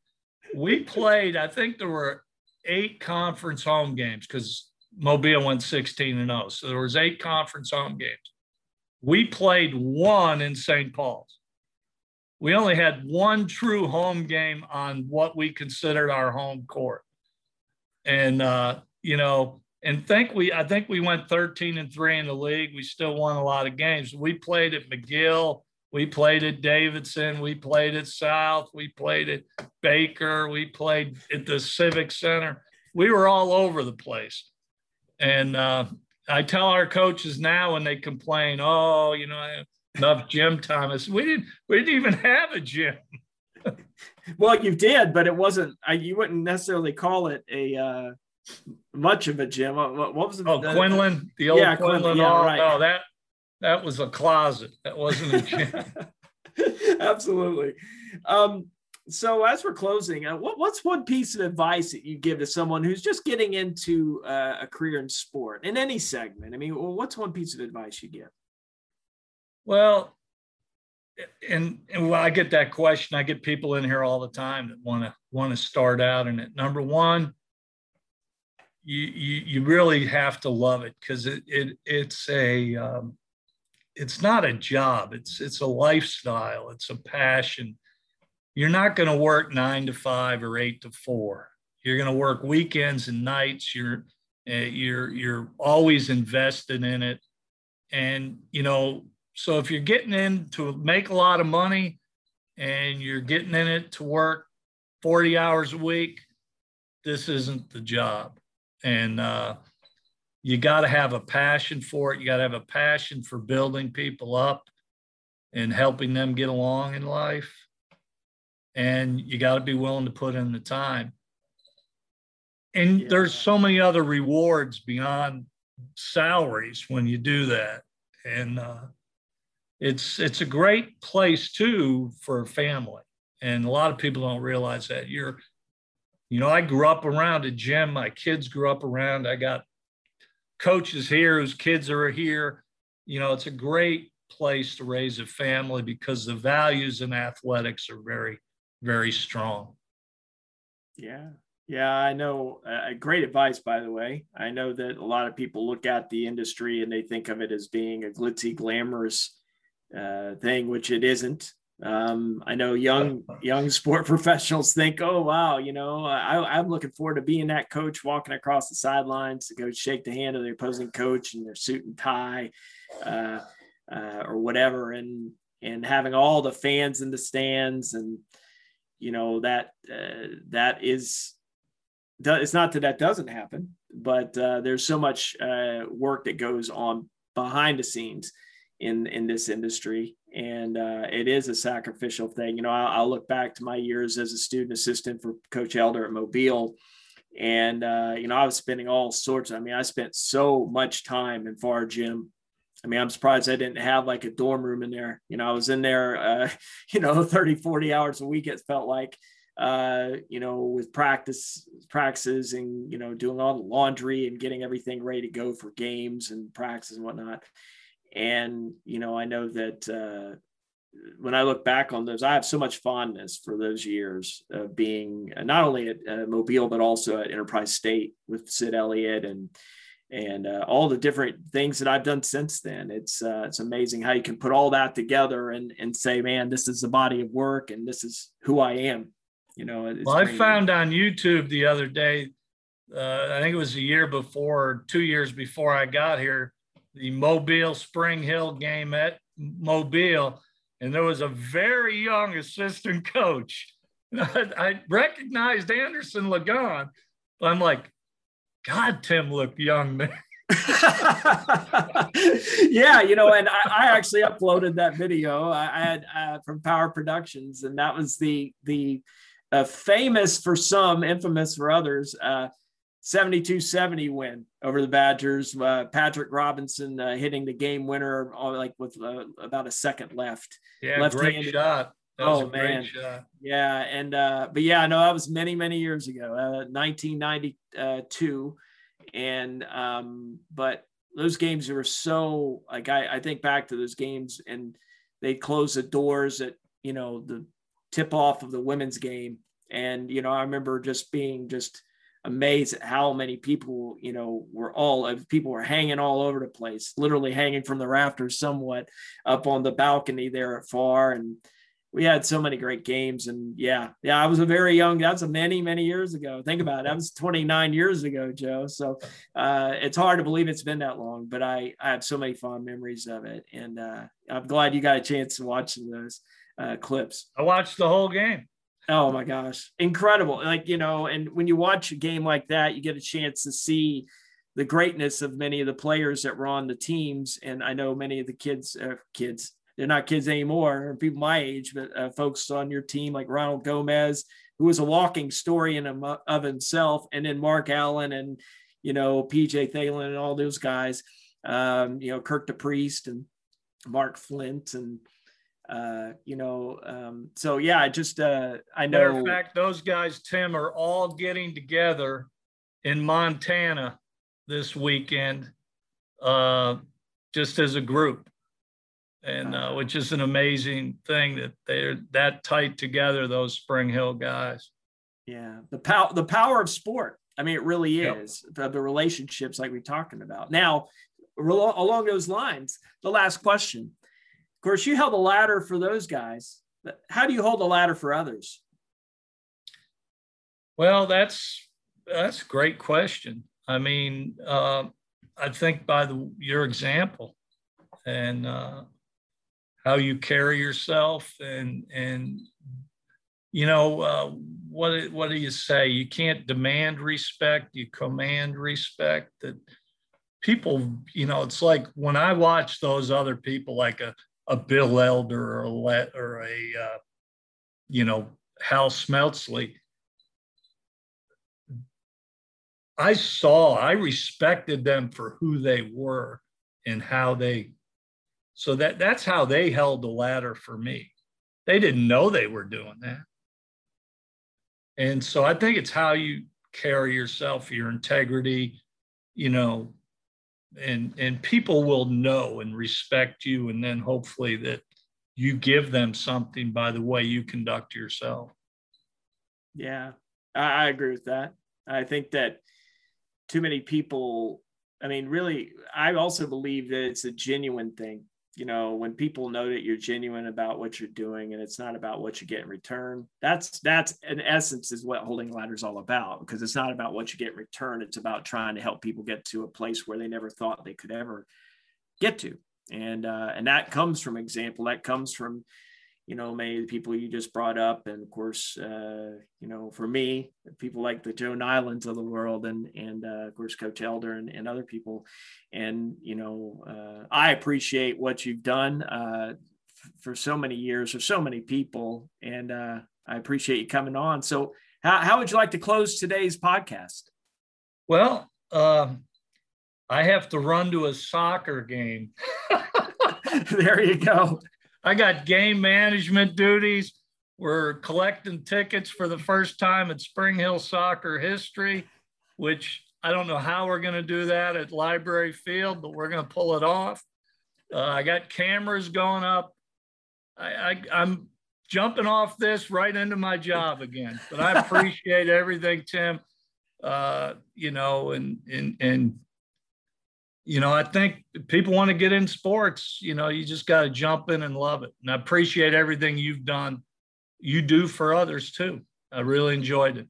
We played, I think there were eight conference home games because Mobile went 16 and 0. So there was eight conference home games. We played one in St. Paul's. We only had one true home game on what we considered our home court. And uh, you know, and think we I think we went 13 and 3 in the league. We still won a lot of games. We played at McGill, we played at Davidson. We played at South. We played at Baker. We played at the Civic Center. We were all over the place. And uh, I tell our coaches now when they complain, oh, you know, enough gym time. I said, we didn't, we didn't even have a gym. well, you did, but it wasn't. I, you wouldn't necessarily call it a uh, much of a gym. What, what was it? Oh, the, Quinlan, the old yeah, Quinlan. Quinlan yeah, right. Oh, that that was a closet. That wasn't a gym. Absolutely. Um, so as we're closing, uh, what, what's one piece of advice that you give to someone who's just getting into uh, a career in sport in any segment? I mean, what's one piece of advice you give? Well, and, and when I get that question, I get people in here all the time that want to want to start out in it. Number one, you you, you really have to love it because it, it it's a um, it's not a job it's it's a lifestyle it's a passion you're not going to work nine to five or eight to four. You're going to work weekends and nights. You're uh, you're you're always invested in it, and you know. So if you're getting in to make a lot of money, and you're getting in it to work 40 hours a week, this isn't the job. And uh, you got to have a passion for it. You got to have a passion for building people up and helping them get along in life. And you got to be willing to put in the time. And yeah. there's so many other rewards beyond salaries when you do that. And uh, it's it's a great place too for a family. And a lot of people don't realize that. You're, you know, I grew up around a gym. My kids grew up around. I got coaches here whose kids are here. You know, it's a great place to raise a family because the values in athletics are very, very strong. Yeah. Yeah, I know. Uh, great advice, by the way. I know that a lot of people look at the industry and they think of it as being a glitzy, glamorous uh, thing, which it isn't. Um, I know young young sport professionals think, "Oh wow, you know, I, am looking forward to being that coach walking across the sidelines to go shake the hand of the opposing coach in their suit and tie." Uh, uh, or whatever, and and having all the fans in the stands, and you know that uh, that is it's not that that doesn't happen, but uh, there's so much uh, work that goes on behind the scenes in in this industry and uh, it is a sacrificial thing you know I'll, I'll, look back to my years as a student assistant for coach elder at mobile and uh, you know i was spending all sorts i mean i spent so much time in Farr gym I mean, I'm surprised I didn't have like a dorm room in there. You know, I was in there, uh, you know, 30, 40 hours a week, it felt like, uh, you know, with practice, practices and, you know, doing all the laundry and getting everything ready to go for games and practice and whatnot. And, you know, I know that uh, when I look back on those, I have so much fondness for those years of being not only at uh, Mobile, but also at Enterprise State with Sid Elliott and, and uh, all the different things that I've done since then. It's uh, it's amazing how you can put all that together and and say, man, this is the body of work, and this is who I am. You know. well, I found on YouTube the other day. Uh, I think it was a year before, two years before I got here, the Mobile Spring Hill game at Mobile, and there was a very young assistant coach. I recognized Anderson Lagon. I'm like, God, Tim looked young, man. yeah, you know, and I, I, actually uploaded that video I, I had uh, from Power Productions, and that was the the uh, famous for some, infamous for others, uh, 72-70 win over the Badgers. Uh, Patrick Robinson uh, hitting the game winner, uh, like with about a second left. Yeah, left-handed. great shot. oh man, shot. yeah, and but yeah, no, that was many many years ago, 1992 and um, but those games were so like I, I think back to those games and they close the doors at you know the tip off of the women's game and you know i remember just being just amazed at how many people you know were all people were hanging all over the place literally hanging from the rafters somewhat up on the balcony there at Farr and we had so many great games. And yeah yeah i was a very young that's a many many years ago. Think about it. That was 29 years ago joe. So uh, it's hard to believe it's been that long but i i have so many fond memories of it. And uh, i'm glad you got a chance to watch some of those uh, clips. I watched the whole game oh my gosh. Incredible. Like you know and when you watch a game like that you get a chance to see the greatness of many of the players that were on the teams. And i know many of the kids uh, kids they're not kids anymore, people my age, but uh, folks on your team like Ronald Gomez, who was a walking story in of himself, and then Mark Allen and you know PJ Thalen and all those guys, um, you know Kirk DePriest and Mark Flint and uh, you know, um, so yeah, I just uh, I know. Matter of fact, those guys, Tim, are all getting together in Montana this weekend, uh, just as a group and uh, which is an amazing thing that they're that tight together. Those Spring Hill guys. Yeah, the power the power of sport. I mean, it really is yep. the, relationships like we're talking about. Now, along those lines, the last question. Course, you held a ladder for those guys how do you hold a ladder for others? Well, that's that's a great question. I mean, uh, I think by the, your example and uh, how you carry yourself and and you know uh, what what do you say? You can't demand respect. You command respect. That people, you know, it's like when I watch those other people, like a a Bill Elder or a or a uh, you know Hal Smeltzley. I saw, I respected them for who they were and how they so that that's how they held the ladder for me. They didn't know they were doing that. And so I think it's how you carry yourself, your integrity, you know, and and people will know and respect you and then hopefully that you give them something by the way you conduct yourself. Yeah, I, I agree with that. I think that too many people, I mean, really, I also believe that it's a genuine thing. You know, when people know that you're genuine about what you're doing and it's not about what you get in return, that's that's in essence is what holding ladder is all about because it's not about what you get in return. It's about trying to help people get to a place where they never thought they could ever get to and uh, and that comes from example that comes from you know many of the people you just brought up. And of course uh, you know for me people like the joe nylands of the world and and uh, of course coach elder and, and other people. And you know uh, i appreciate what you've done uh, f- for so many years for so many people. And uh, i appreciate you coming on. So how, how would you like to close today's podcast? Well um, I have to run to a soccer game. there you go. I got game management duties. We're collecting tickets for the first time at Spring Hill soccer history, which I don't know how we're going to do that at Library Field, but we're going to pull it off. Uh, I got cameras going up. I, I, am jumping off this right into my job again, but I appreciate everything, Tim. Uh, you know, and and and you know, I think people want to get in sports, you know, you just got to jump in and love it. And I appreciate everything you've done, you do for others too. I really enjoyed it.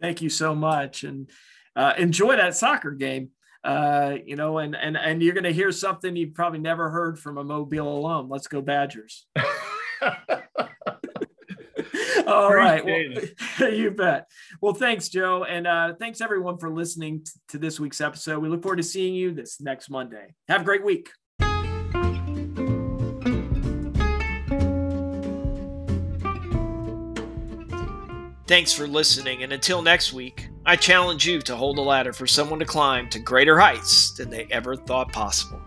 Thank you so much. And uh, enjoy that soccer game. Uh, you know, and and and you're going to hear something you've probably never heard from a Mobile alum. Let's go Badgers. All right. Well, you bet. Well, thanks, Joe. And uh, thanks, everyone, for listening t- to this week's episode. We look forward to seeing you this next Monday. Have a great week. Thanks for listening. And until next week, I challenge you to hold a ladder for someone to climb to greater heights than they ever thought possible.